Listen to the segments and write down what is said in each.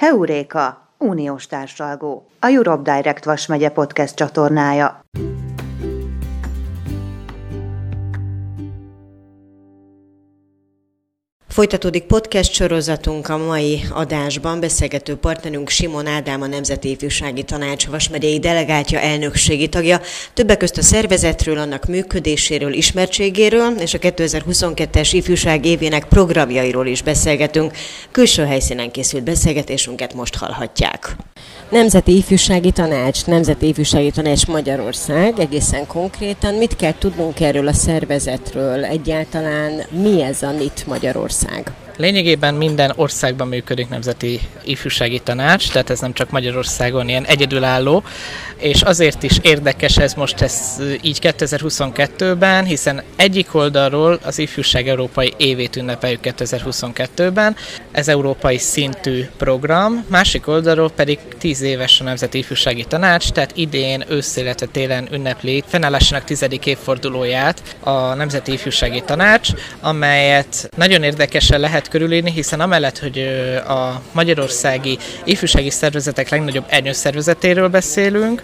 Heuréka, uniós társalgó, a Europe Direct Vasmegye podcast csatornája. Folytatódik podcast sorozatunk a mai adásban. Beszélgető partnerünk Simon Ádám, a Nemzeti Ifjúsági Tanács Vasmegyei delegátja elnökségi tagja. Többek közt a szervezetről, annak működéséről, ismertségéről és a 2022-es ifjúság évének programjairól is beszélgetünk. Külső helyszínen készült beszélgetésünket most hallhatják. Nemzeti Ifjúsági Tanács, Nemzeti Ifjúsági Tanács Magyarország, egészen konkrétan mit kell tudnunk erről a szervezetről, egyáltalán mi ez a NIT Magyarország? meg. Lényegében minden országban működik nemzeti ifjúsági tanács, tehát ez nem csak Magyarországon ilyen egyedülálló, és azért is érdekes ez most ez így 2022-ben, hiszen egyik oldalról az ifjúság európai évét ünnepeljük 2022-ben, ez európai szintű program, másik oldalról pedig 10 éves a Nemzeti Ifjúsági Tanács, tehát idén ősszel, télen ünnepli fennállásának tizedik évfordulóját a Nemzeti Ifjúsági Tanács, amelyet nagyon érdekesen lehet körülírni, hiszen amellett, hogy a magyarországi ifjúsági szervezetek legnagyobb szervezetéről beszélünk,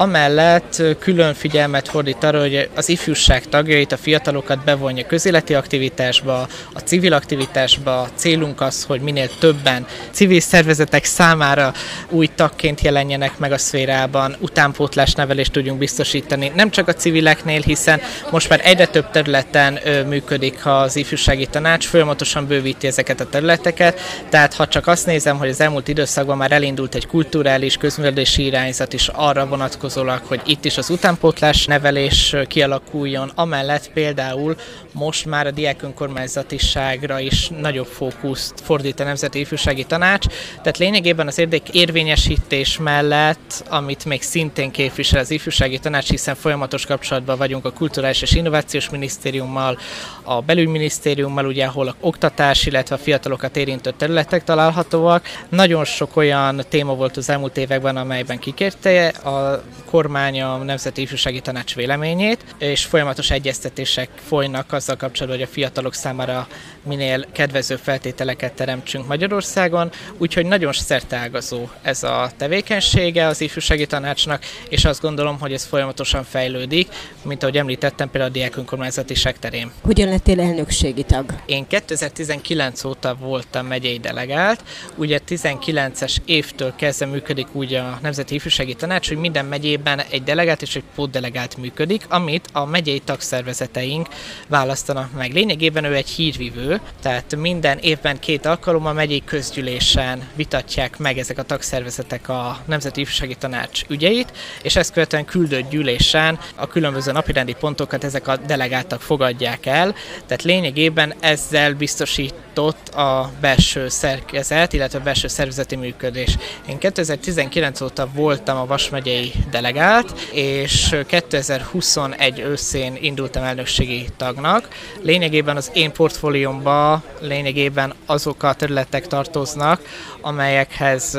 Amellett külön figyelmet fordít arra, hogy az ifjúság tagjait, a fiatalokat bevonja közéleti aktivitásba, a civil aktivitásba. A célunk az, hogy minél többen civil szervezetek számára új tagként jelenjenek meg a szférában, utánpótlás nevelést tudjunk biztosítani, nem csak a civileknél, hiszen most már egyre több területen működik az ifjúsági tanács, folyamatosan bővíti ezeket a területeket, tehát ha csak azt nézem, hogy az elmúlt időszakban már elindult egy kulturális közművelési irányzat is arra vonatkozó, vonatkozólag, hogy itt is az utánpótlás nevelés kialakuljon, amellett például most már a diák önkormányzatiságra is nagyobb fókuszt fordít a Nemzeti Ifjúsági Tanács, tehát lényegében az érdek érvényesítés mellett, amit még szintén képvisel az Ifjúsági Tanács, hiszen folyamatos kapcsolatban vagyunk a Kulturális és Innovációs Minisztériummal, a Belügyminisztériummal, ugye, ahol a oktatás, illetve a fiatalokat érintő területek találhatóak. Nagyon sok olyan téma volt az elmúlt években, amelyben kikérte a kormány a Nemzeti Ifjúsági Tanács véleményét, és folyamatos egyeztetések folynak azzal kapcsolatban, hogy a fiatalok számára minél kedvező feltételeket teremtsünk Magyarországon, úgyhogy nagyon szerteágazó ez a tevékenysége az Ifjúsági Tanácsnak, és azt gondolom, hogy ez folyamatosan fejlődik, mint ahogy említettem például a diák önkormányzatiság terén. Hogyan lettél elnökségi tag? Én 2019 óta voltam megyei delegált, ugye 19-es évtől kezdve működik úgy a Nemzeti Ifjúsági Tanács, hogy minden megyében egy delegált és egy pótdelegált működik, amit a megyei tagszervezeteink választanak meg. Lényegében ő egy hírvívő, tehát minden évben két alkalommal megyei közgyűlésen vitatják meg ezek a tagszervezetek a Nemzeti Ifjúsági Tanács ügyeit, és ezt követően küldött gyűlésen a különböző napirendi pontokat ezek a delegáltak fogadják el, tehát lényegében ezzel biztosított a belső szerkezet, illetve a belső szervezeti működés. Én 2019 óta voltam a Vas megyei delegált, és 2021 őszén indultam elnökségi tagnak. Lényegében az én portfóliómba lényegében azok a területek tartoznak, amelyekhez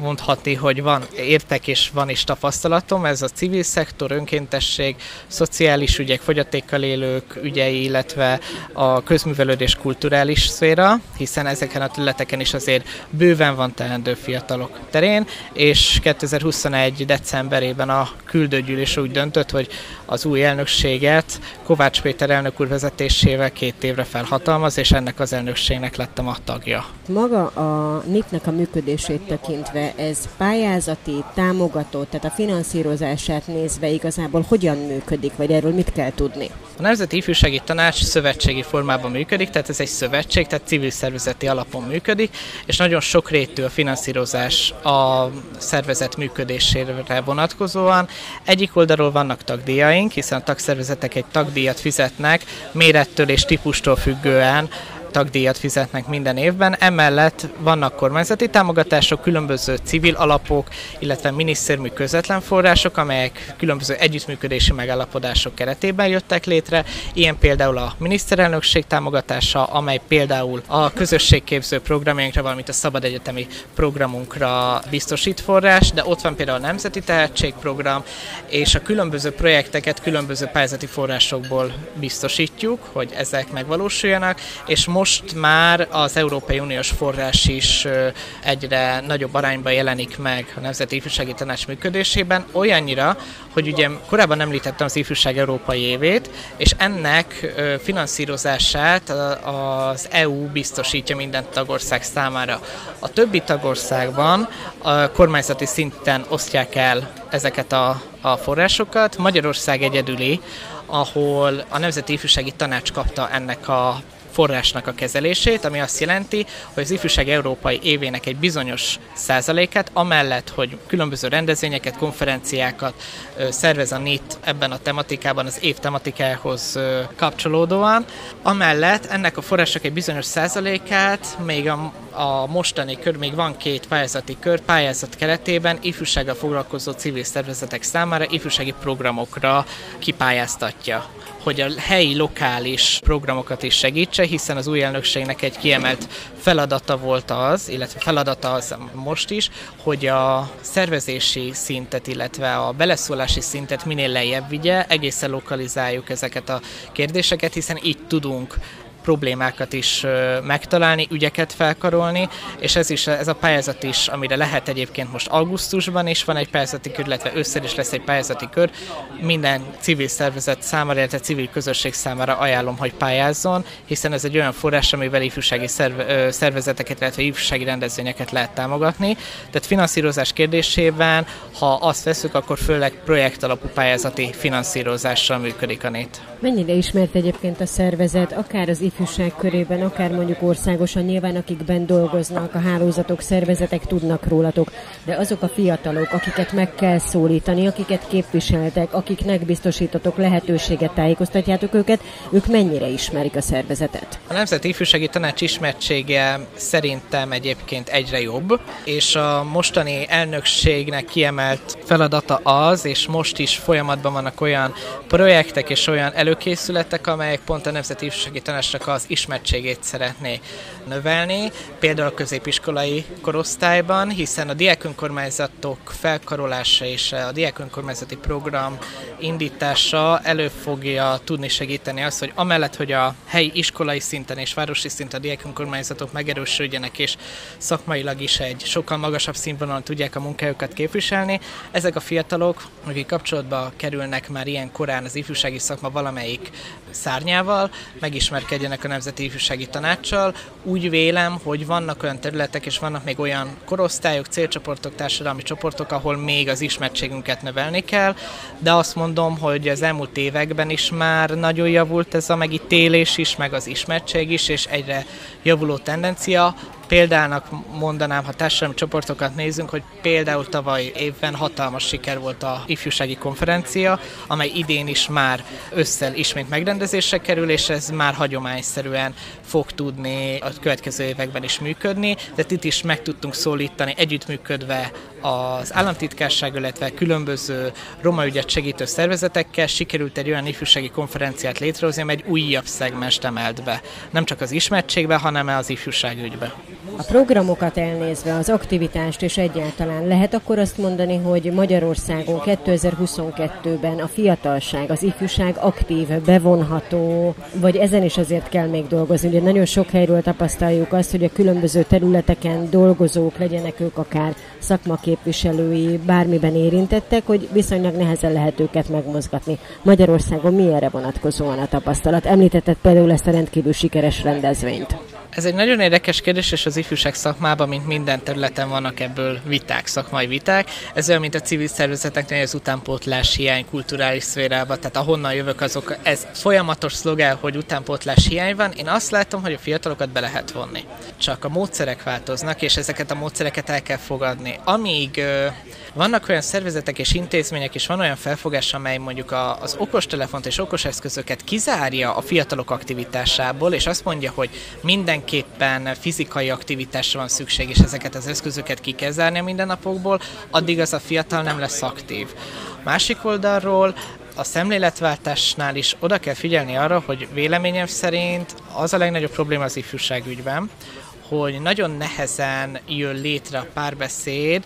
mondhatni, hogy van értek és van is tapasztalatom, ez a civil szektor, önkéntesség, szociális ügyek, fogyatékkal élők ügyei, illetve a közművelődés kulturális szféra, hiszen ezeken a területeken is azért bőven van teendő fiatalok terén, és 2021. decemberében a küldőgyűlés úgy döntött, hogy az új elnökséget Kovács Péter elnök úr vezetésével két évre felhatalmaz, és ennek az elnökségnek lettem a tagja. Maga a NIP-nek a működését tekintve ez pályázati, támogató, tehát a finanszírozását nézve igazából hogyan működik, vagy erről mit kell tudni? A Nemzeti Ifjúsági Tanács szövetségi formában működik, tehát ez egy szövetség, tehát civil szervezeti alapon működik, és nagyon sokrétű a finanszírozás a szervezet működésére vonatkozóan. Egyik oldalról vannak tagdíjaink, hiszen a tagszervezetek egy tagdíjat fizetnek mérettől és típustól függően tagdíjat fizetnek minden évben. Emellett vannak kormányzati támogatások, különböző civil alapok, illetve minisztérmű közvetlen források, amelyek különböző együttműködési megállapodások keretében jöttek létre. Ilyen például a miniszterelnökség támogatása, amely például a közösségképző programjainkra, valamint a szabad egyetemi programunkra biztosít forrás, de ott van például a Nemzeti Tehetségprogram, és a különböző projekteket különböző pályázati forrásokból biztosítjuk, hogy ezek megvalósuljanak, és most most már az Európai Uniós forrás is egyre nagyobb arányban jelenik meg a Nemzeti Ifjúsági Tanács működésében, olyannyira, hogy ugye korábban említettem az Ifjúság Európai évét, és ennek finanszírozását az EU biztosítja minden tagország számára. A többi tagországban a kormányzati szinten osztják el ezeket a, a forrásokat. Magyarország egyedüli, ahol a Nemzeti Ifjúsági Tanács kapta ennek a forrásnak a kezelését, ami azt jelenti, hogy az ifjúság európai évének egy bizonyos százalékát, amellett, hogy különböző rendezvényeket, konferenciákat szervez a NIT ebben a tematikában, az év tematikához kapcsolódóan, amellett ennek a források egy bizonyos százalékát még a, a mostani kör, még van két pályázati kör, pályázat keretében ifjúsággal foglalkozó civil szervezetek számára ifjúsági programokra kipályáztatja hogy a helyi lokális programokat is segítse, hiszen az új elnökségnek egy kiemelt feladata volt az, illetve feladata az most is, hogy a szervezési szintet, illetve a beleszólási szintet minél lejjebb vigye, egészen lokalizáljuk ezeket a kérdéseket, hiszen így tudunk problémákat is megtalálni, ügyeket felkarolni, és ez is ez a pályázat is, amire lehet egyébként most augusztusban is van egy pályázati kör, illetve ősszel is lesz egy pályázati kör. Minden civil szervezet számára, illetve civil közösség számára ajánlom, hogy pályázzon, hiszen ez egy olyan forrás, amivel ifjúsági szerve, szervezeteket, illetve ifjúsági rendezvényeket lehet támogatni. Tehát finanszírozás kérdésében, ha azt veszük, akkor főleg projekt alapú pályázati finanszírozással működik a NÉT. Mennyire ismert egyébként a szervezet, akár az ifjúság körében, akár mondjuk országosan, nyilván akikben dolgoznak, a hálózatok, szervezetek tudnak rólatok, de azok a fiatalok, akiket meg kell szólítani, akiket képviseltek, akiknek biztosítotok lehetőséget, tájékoztatjátok őket, ők mennyire ismerik a szervezetet? A Nemzeti Ifjúsági Tanács ismertsége szerintem egyébként egyre jobb, és a mostani elnökségnek kiemelt feladata az, és most is folyamatban vannak olyan projektek és olyan előkészületek, amelyek pont a Nemzeti Ifjúsági Tanácsnak az ismertségét szeretné növelni, például a középiskolai korosztályban, hiszen a diákönkormányzatok felkarolása és a diákönkormányzati program indítása elő fogja tudni segíteni azt, hogy amellett, hogy a helyi iskolai szinten és városi szinten a diákönkormányzatok megerősödjenek, és szakmailag is egy sokkal magasabb színvonalon tudják a munkájukat képviselni, ezek a fiatalok, akik kapcsolatba kerülnek már ilyen korán az ifjúsági szakma valamelyik szárnyával, megismerkedjenek a Nemzeti Ifjúsági Tanácssal. Úgy vélem, hogy vannak olyan területek, és vannak még olyan korosztályok, célcsoportok, társadalmi csoportok, ahol még az ismertségünket növelni kell, de azt mondom, hogy az elmúlt években is már nagyon javult ez a megítélés is, meg az ismertség is, és egyre javuló tendencia. Példának mondanám, ha társadalmi csoportokat nézünk, hogy például tavaly évben hatalmas siker volt a ifjúsági konferencia, amely idén is már összel ismét megrendezésre kerül, és ez már hagyományszerűen fog tudni a következő években is működni, de itt is meg tudtunk szólítani együttműködve az államtitkárság, illetve különböző roma ügyet segítő szervezetekkel sikerült egy olyan ifjúsági konferenciát létrehozni, amely egy újabb szegmest emelt be. Nem csak az ismertségbe, hanem az ifjúságügybe. A programokat elnézve, az aktivitást és egyáltalán lehet akkor azt mondani, hogy Magyarországon 2022-ben a fiatalság, az ifjúság aktív, bevonható, vagy ezen is azért kell még dolgozni. Ugye nagyon sok helyről tapasztaljuk azt, hogy a különböző területeken dolgozók, legyenek ők akár szakmaképviselői, bármiben érintettek, hogy viszonylag nehezen lehet őket megmozgatni. Magyarországon mi erre vonatkozóan a tapasztalat? Említetted például ezt a rendkívül sikeres rendezvényt. Ez egy nagyon érdekes kérdés, és az ifjúság szakmában, mint minden területen vannak ebből viták, szakmai viták. Ez olyan, mint a civil szervezeteknél az utánpótlás hiány kulturális szférában, tehát ahonnan jövök azok, ez folyamatos szlogán, hogy utánpótlás hiány van. Én azt látom, hogy a fiatalokat be lehet vonni. Csak a módszerek változnak, és ezeket a módszereket el kell fogadni. Amíg vannak olyan szervezetek és intézmények, és van olyan felfogás, amely mondjuk a, az okostelefont és okoseszközöket kizárja a fiatalok aktivitásából, és azt mondja, hogy mindenképpen fizikai aktivitásra van szükség, és ezeket az eszközöket ki kell zárni a mindennapokból, addig az a fiatal nem lesz aktív. Másik oldalról a szemléletváltásnál is oda kell figyelni arra, hogy véleményem szerint az a legnagyobb probléma az ifjúságügyben, hogy nagyon nehezen jön létre a párbeszéd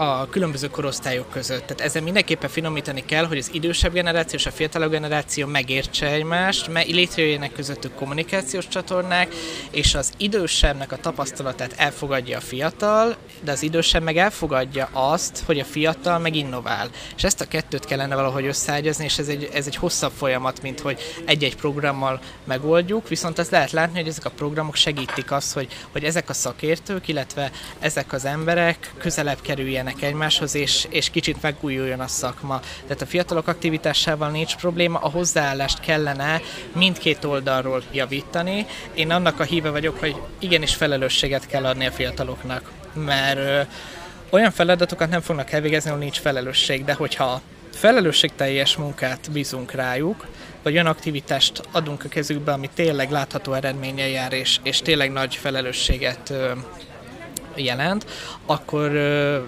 a különböző korosztályok között. Tehát ezen mindenképpen finomítani kell, hogy az idősebb generáció és a fiatalabb generáció megértse egymást, mert létrejöjjenek közöttük kommunikációs csatornák, és az idősebbnek a tapasztalatát elfogadja a fiatal, de az idősebb meg elfogadja azt, hogy a fiatal meg innovál. És ezt a kettőt kellene valahogy összeágyazni, és ez egy, ez egy hosszabb folyamat, mint hogy egy-egy programmal megoldjuk, viszont azt lehet látni, hogy ezek a programok segítik azt, hogy, hogy ezek a szakértők, illetve ezek az emberek közelebb kerüljenek egymáshoz, és, és kicsit megújuljon a szakma. Tehát a fiatalok aktivitásával nincs probléma, a hozzáállást kellene mindkét oldalról javítani. Én annak a híve vagyok, hogy igenis felelősséget kell adni a fiataloknak, mert olyan feladatokat nem fognak elvégezni, ahol nincs felelősség, de hogyha felelősségteljes munkát bízunk rájuk, vagy olyan aktivitást adunk a kezükbe, ami tényleg látható eredménye jár, és, és tényleg nagy felelősséget jelent, akkor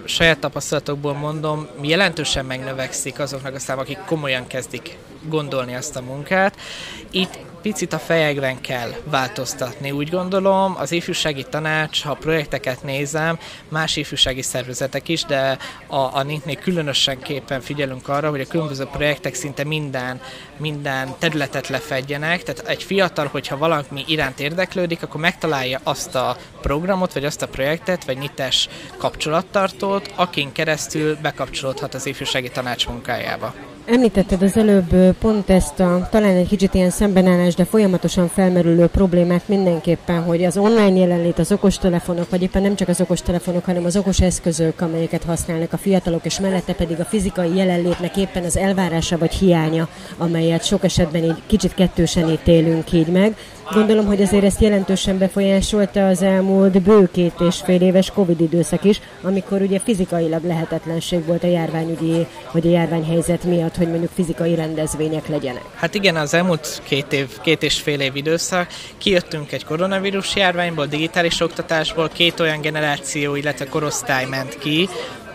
saját tapasztalatokból mondom, jelentősen megnövekszik azoknak a szám, akik komolyan kezdik gondolni azt a munkát. Itt picit a fejekben kell változtatni. Úgy gondolom, az ifjúsági tanács, ha projekteket nézem, más ifjúsági szervezetek is, de a, a NINT-nél különösen képen figyelünk arra, hogy a különböző projektek szinte minden, minden területet lefedjenek. Tehát egy fiatal, hogyha valami iránt érdeklődik, akkor megtalálja azt a programot, vagy azt a projektet, vagy nyites kapcsolattartót, akin keresztül bekapcsolódhat az ifjúsági tanács munkájába. Említetted az előbb pont ezt a talán egy kicsit ilyen szembenállás, de folyamatosan felmerülő problémát mindenképpen, hogy az online jelenlét, az okostelefonok, vagy éppen nem csak az okostelefonok, hanem az okos eszközök, amelyeket használnak a fiatalok, és mellette pedig a fizikai jelenlétnek éppen az elvárása vagy hiánya, amelyet sok esetben így kicsit kettősen ítélünk így meg. Gondolom, hogy azért ezt jelentősen befolyásolta az elmúlt bő két és fél éves Covid időszak is, amikor ugye fizikailag lehetetlenség volt a járványügyi, vagy a járványhelyzet miatt, hogy mondjuk fizikai rendezvények legyenek. Hát igen, az elmúlt két, év, két és fél év időszak kijöttünk egy koronavírus járványból, digitális oktatásból, két olyan generáció, illetve korosztály ment ki,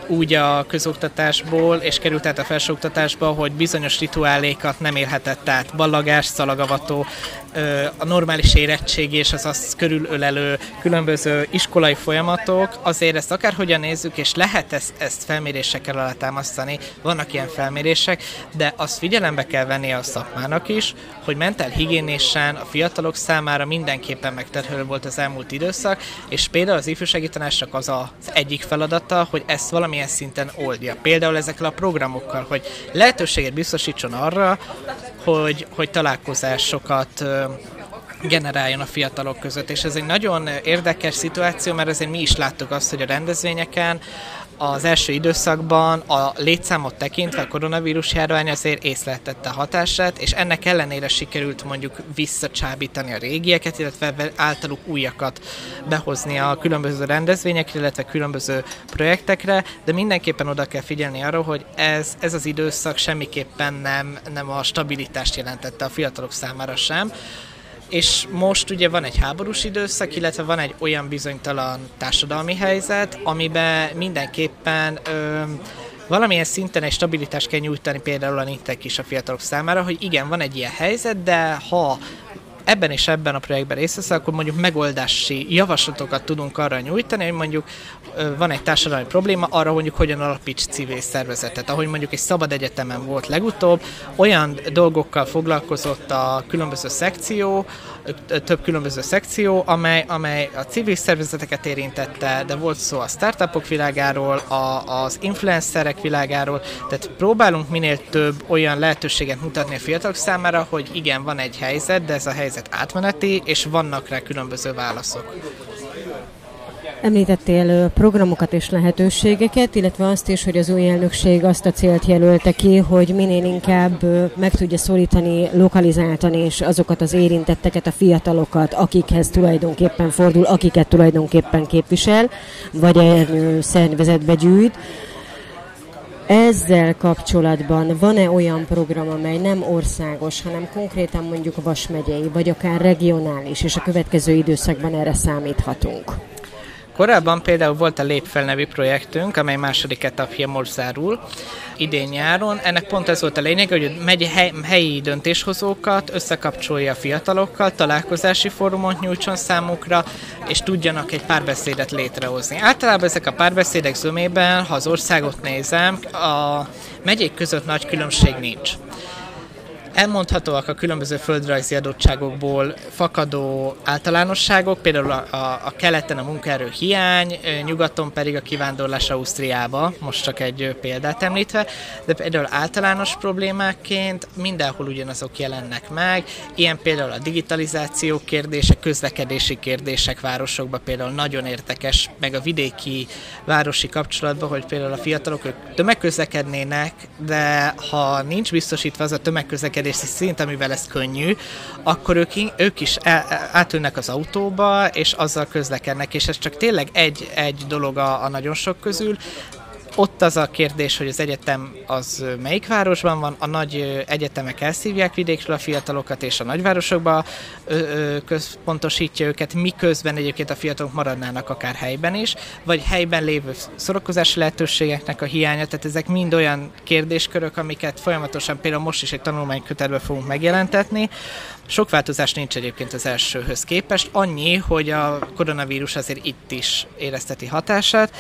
úgy a közoktatásból, és került át a felsőoktatásba, hogy bizonyos rituálékat nem élhetett át. Ballagás, szalagavató, a normális érettség és az azt körülölelő különböző iskolai folyamatok, azért ezt akárhogyan nézzük, és lehet ezt, ezt felmérésekkel alátámasztani, vannak ilyen felmérések, de azt figyelembe kell venni a szakmának is, hogy mentál higiénésen a fiatalok számára mindenképpen megterhelő volt az elmúlt időszak, és például az ifjúsági tanácsnak az az egyik feladata, hogy ezt valamilyen szinten oldja. Például ezekkel a programokkal, hogy lehetőséget biztosítson arra, hogy, hogy találkozásokat generáljon a fiatalok között. És ez egy nagyon érdekes szituáció, mert azért mi is láttuk azt, hogy a rendezvényeken az első időszakban a létszámot tekintve a koronavírus járvány azért észleltette a hatását, és ennek ellenére sikerült mondjuk visszacsábítani a régieket, illetve általuk újakat behozni a különböző rendezvényekre, illetve különböző projektekre, de mindenképpen oda kell figyelni arra, hogy ez, ez az időszak semmiképpen nem, nem a stabilitást jelentette a fiatalok számára sem, és most ugye van egy háborús időszak, illetve van egy olyan bizonytalan társadalmi helyzet, amiben mindenképpen ö, valamilyen szinten egy stabilitást kell nyújtani például a nintek is a fiatalok számára, hogy igen, van egy ilyen helyzet, de ha ebben és ebben a projektben részt vesz, akkor mondjuk megoldási javaslatokat tudunk arra nyújtani, hogy mondjuk van egy társadalmi probléma, arra mondjuk hogyan alapíts civil szervezetet. Ahogy mondjuk egy szabad egyetemen volt legutóbb, olyan dolgokkal foglalkozott a különböző szekció, több különböző szekció, amely, amely a civil szervezeteket érintette, de volt szó a startupok világáról, a, az influencerek világáról, tehát próbálunk minél több olyan lehetőséget mutatni a fiatalok számára, hogy igen, van egy helyzet, de ez a helyzet átmeneti, és vannak rá különböző válaszok. Említettél programokat és lehetőségeket, illetve azt is, hogy az új elnökség azt a célt jelölte ki, hogy minél inkább meg tudja szólítani, lokalizáltani és azokat az érintetteket, a fiatalokat, akikhez tulajdonképpen fordul, akiket tulajdonképpen képvisel, vagy szervezetbe gyűjt. Ezzel kapcsolatban van-e olyan program, amely nem országos, hanem konkrétan mondjuk Vas megyei, vagy akár regionális, és a következő időszakban erre számíthatunk? Korábban például volt a Lépfel nevű projektünk, amely második etapja most zárul idén nyáron. Ennek pont ez volt a lényeg, hogy megy hely, helyi döntéshozókat, összekapcsolja a fiatalokkal, találkozási fórumot nyújtson számukra, és tudjanak egy párbeszédet létrehozni. Általában ezek a párbeszédek zömében, ha az országot nézem, a megyék között nagy különbség nincs. Elmondhatóak a különböző földrajzi adottságokból fakadó általánosságok, például a, a, a keleten a munkaerő hiány, nyugaton pedig a kivándorlás Ausztriába, most csak egy példát említve, de például általános problémáként mindenhol ugyanazok jelennek meg, ilyen például a digitalizáció kérdése, közlekedési kérdések városokban például nagyon érdekes, meg a vidéki városi kapcsolatban, hogy például a fiatalok ők tömegközlekednének, de ha nincs biztosítva az a tömegközlekedés, fejlesztési szint, amivel ez könnyű, akkor ők, ők is átülnek az autóba, és azzal közlekednek, és ez csak tényleg egy, egy dolog a, a nagyon sok közül, ott az a kérdés, hogy az egyetem az melyik városban van, a nagy egyetemek elszívják vidékről a fiatalokat, és a nagyvárosokba központosítja őket, miközben egyébként a fiatalok maradnának akár helyben is, vagy helyben lévő szorokozási lehetőségeknek a hiánya, tehát ezek mind olyan kérdéskörök, amiket folyamatosan például most is egy tanulmánykötetbe fogunk megjelentetni, sok változás nincs egyébként az elsőhöz képest, annyi, hogy a koronavírus azért itt is érezteti hatását,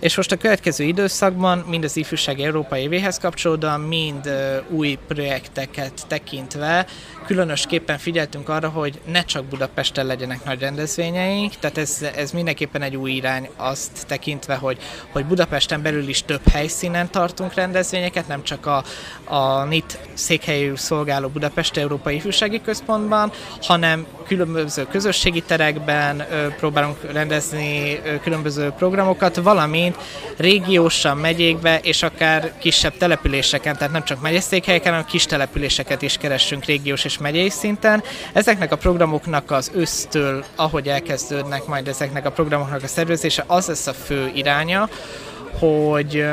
és most a következő időszakban mind az ifjúság Európai évéhez kapcsolódóan, mind új projekteket tekintve különösképpen figyeltünk arra, hogy ne csak Budapesten legyenek nagy rendezvényeink, tehát ez, ez mindenképpen egy új irány azt tekintve, hogy, hogy Budapesten belül is több helyszínen tartunk rendezvényeket, nem csak a, a NIT székhelyű szolgáló Budapest Európai Ifjúsági Központban, hanem különböző közösségi terekben próbálunk rendezni különböző programokat, valamint régiósan megyékbe és akár kisebb településeken, tehát nem csak megyeszékhelyeken, hanem kis településeket is keressünk régiós és megyei szinten. Ezeknek a programoknak az ősztől, ahogy elkezdődnek majd ezeknek a programoknak a szervezése, az lesz a fő iránya, hogy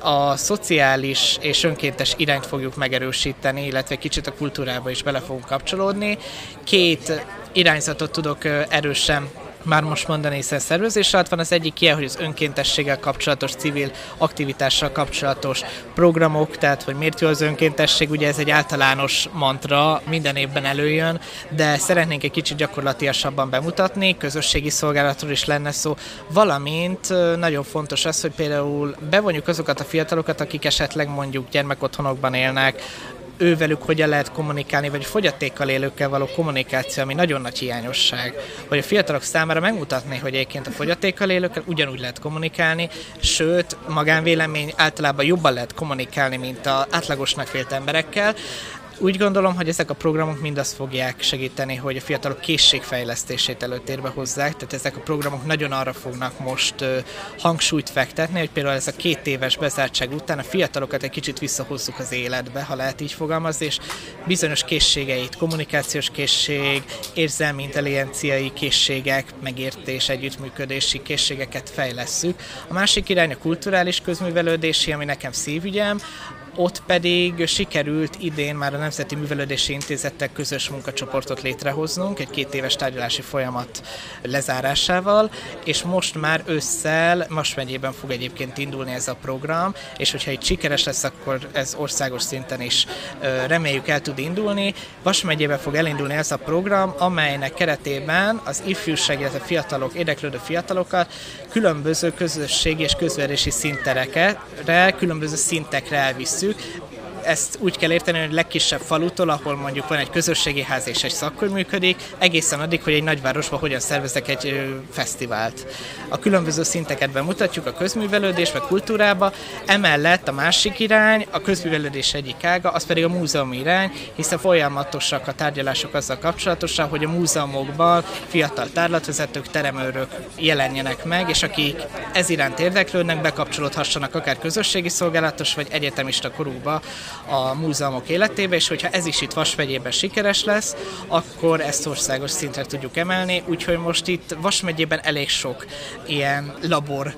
a szociális és önkéntes irányt fogjuk megerősíteni, illetve kicsit a kultúrába is bele fogunk kapcsolódni. Két irányzatot tudok erősen már most mondani, hiszen szervezés alatt van. Az egyik ilyen, hogy az önkéntességgel kapcsolatos, civil aktivitással kapcsolatos programok, tehát hogy miért jó az önkéntesség, ugye ez egy általános mantra, minden évben előjön, de szeretnénk egy kicsit gyakorlatilasabban bemutatni, közösségi szolgálatról is lenne szó, valamint nagyon fontos az, hogy például bevonjuk azokat a fiatalokat, akik esetleg mondjuk gyermekotthonokban élnek, ővelük hogyan lehet kommunikálni, vagy fogyatékkal élőkkel való kommunikáció, ami nagyon nagy hiányosság. Hogy a fiatalok számára megmutatni, hogy egyébként a fogyatékkal élőkkel ugyanúgy lehet kommunikálni, sőt, magánvélemény általában jobban lehet kommunikálni, mint a átlagosnak vélt emberekkel. Úgy gondolom, hogy ezek a programok mind azt fogják segíteni, hogy a fiatalok készségfejlesztését előtérbe hozzák, tehát ezek a programok nagyon arra fognak most hangsúlyt fektetni, hogy például ez a két éves bezártság után a fiatalokat egy kicsit visszahozzuk az életbe, ha lehet így fogalmazni, és bizonyos készségeit, kommunikációs készség, érzelmi intelligenciai készségek, megértés, együttműködési készségeket fejlesszük. A másik irány a kulturális közművelődési, ami nekem szívügyem, ott pedig sikerült idén már a Nemzeti Művelődési Intézettel közös munkacsoportot létrehoznunk, egy két éves tárgyalási folyamat lezárásával, és most már ősszel Vas megyében fog egyébként indulni ez a program, és hogyha itt sikeres lesz, akkor ez országos szinten is reméljük el tud indulni. Vas megyében fog elindulni ez a program, amelynek keretében az ifjúság, illetve fiatalok, érdeklődő fiatalokat különböző közösségi és közverési szinterekre, különböző szintekre elvisz to. Ezt úgy kell érteni, hogy legkisebb falutól, ahol mondjuk van egy közösségi ház és egy szakkör működik, egészen addig, hogy egy nagyvárosban hogyan szervezek egy ö, fesztivált. A különböző szinteket bemutatjuk a közművelődésbe, kultúrába, emellett a másik irány, a közművelődés egyik ága, az pedig a múzeumi irány, hiszen folyamatosak a tárgyalások azzal kapcsolatosan, hogy a múzeumokban fiatal tárlatvezetők, teremőrök jelenjenek meg, és akik ez iránt érdeklődnek, bekapcsolódhassanak akár közösségi szolgálatos vagy egyetemista korúba a múzeumok életébe, és hogyha ez is itt Vas megyében sikeres lesz, akkor ezt országos szintre tudjuk emelni, úgyhogy most itt Vas megyében elég sok ilyen labor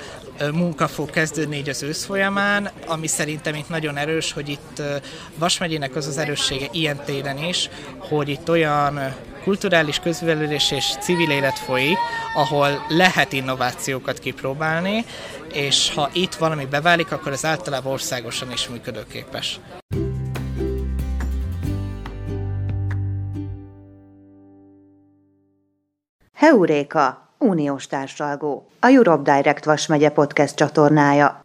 munka fog kezdődni így az ősz folyamán, ami szerintem itt nagyon erős, hogy itt Vas megyének az az erőssége ilyen téren is, hogy itt olyan kulturális közvelődés és civil élet folyik, ahol lehet innovációkat kipróbálni, és ha itt valami beválik, akkor ez általában országosan is működőképes. Heuréka, uniós társalgó, a Europe Direct Vas megye podcast csatornája.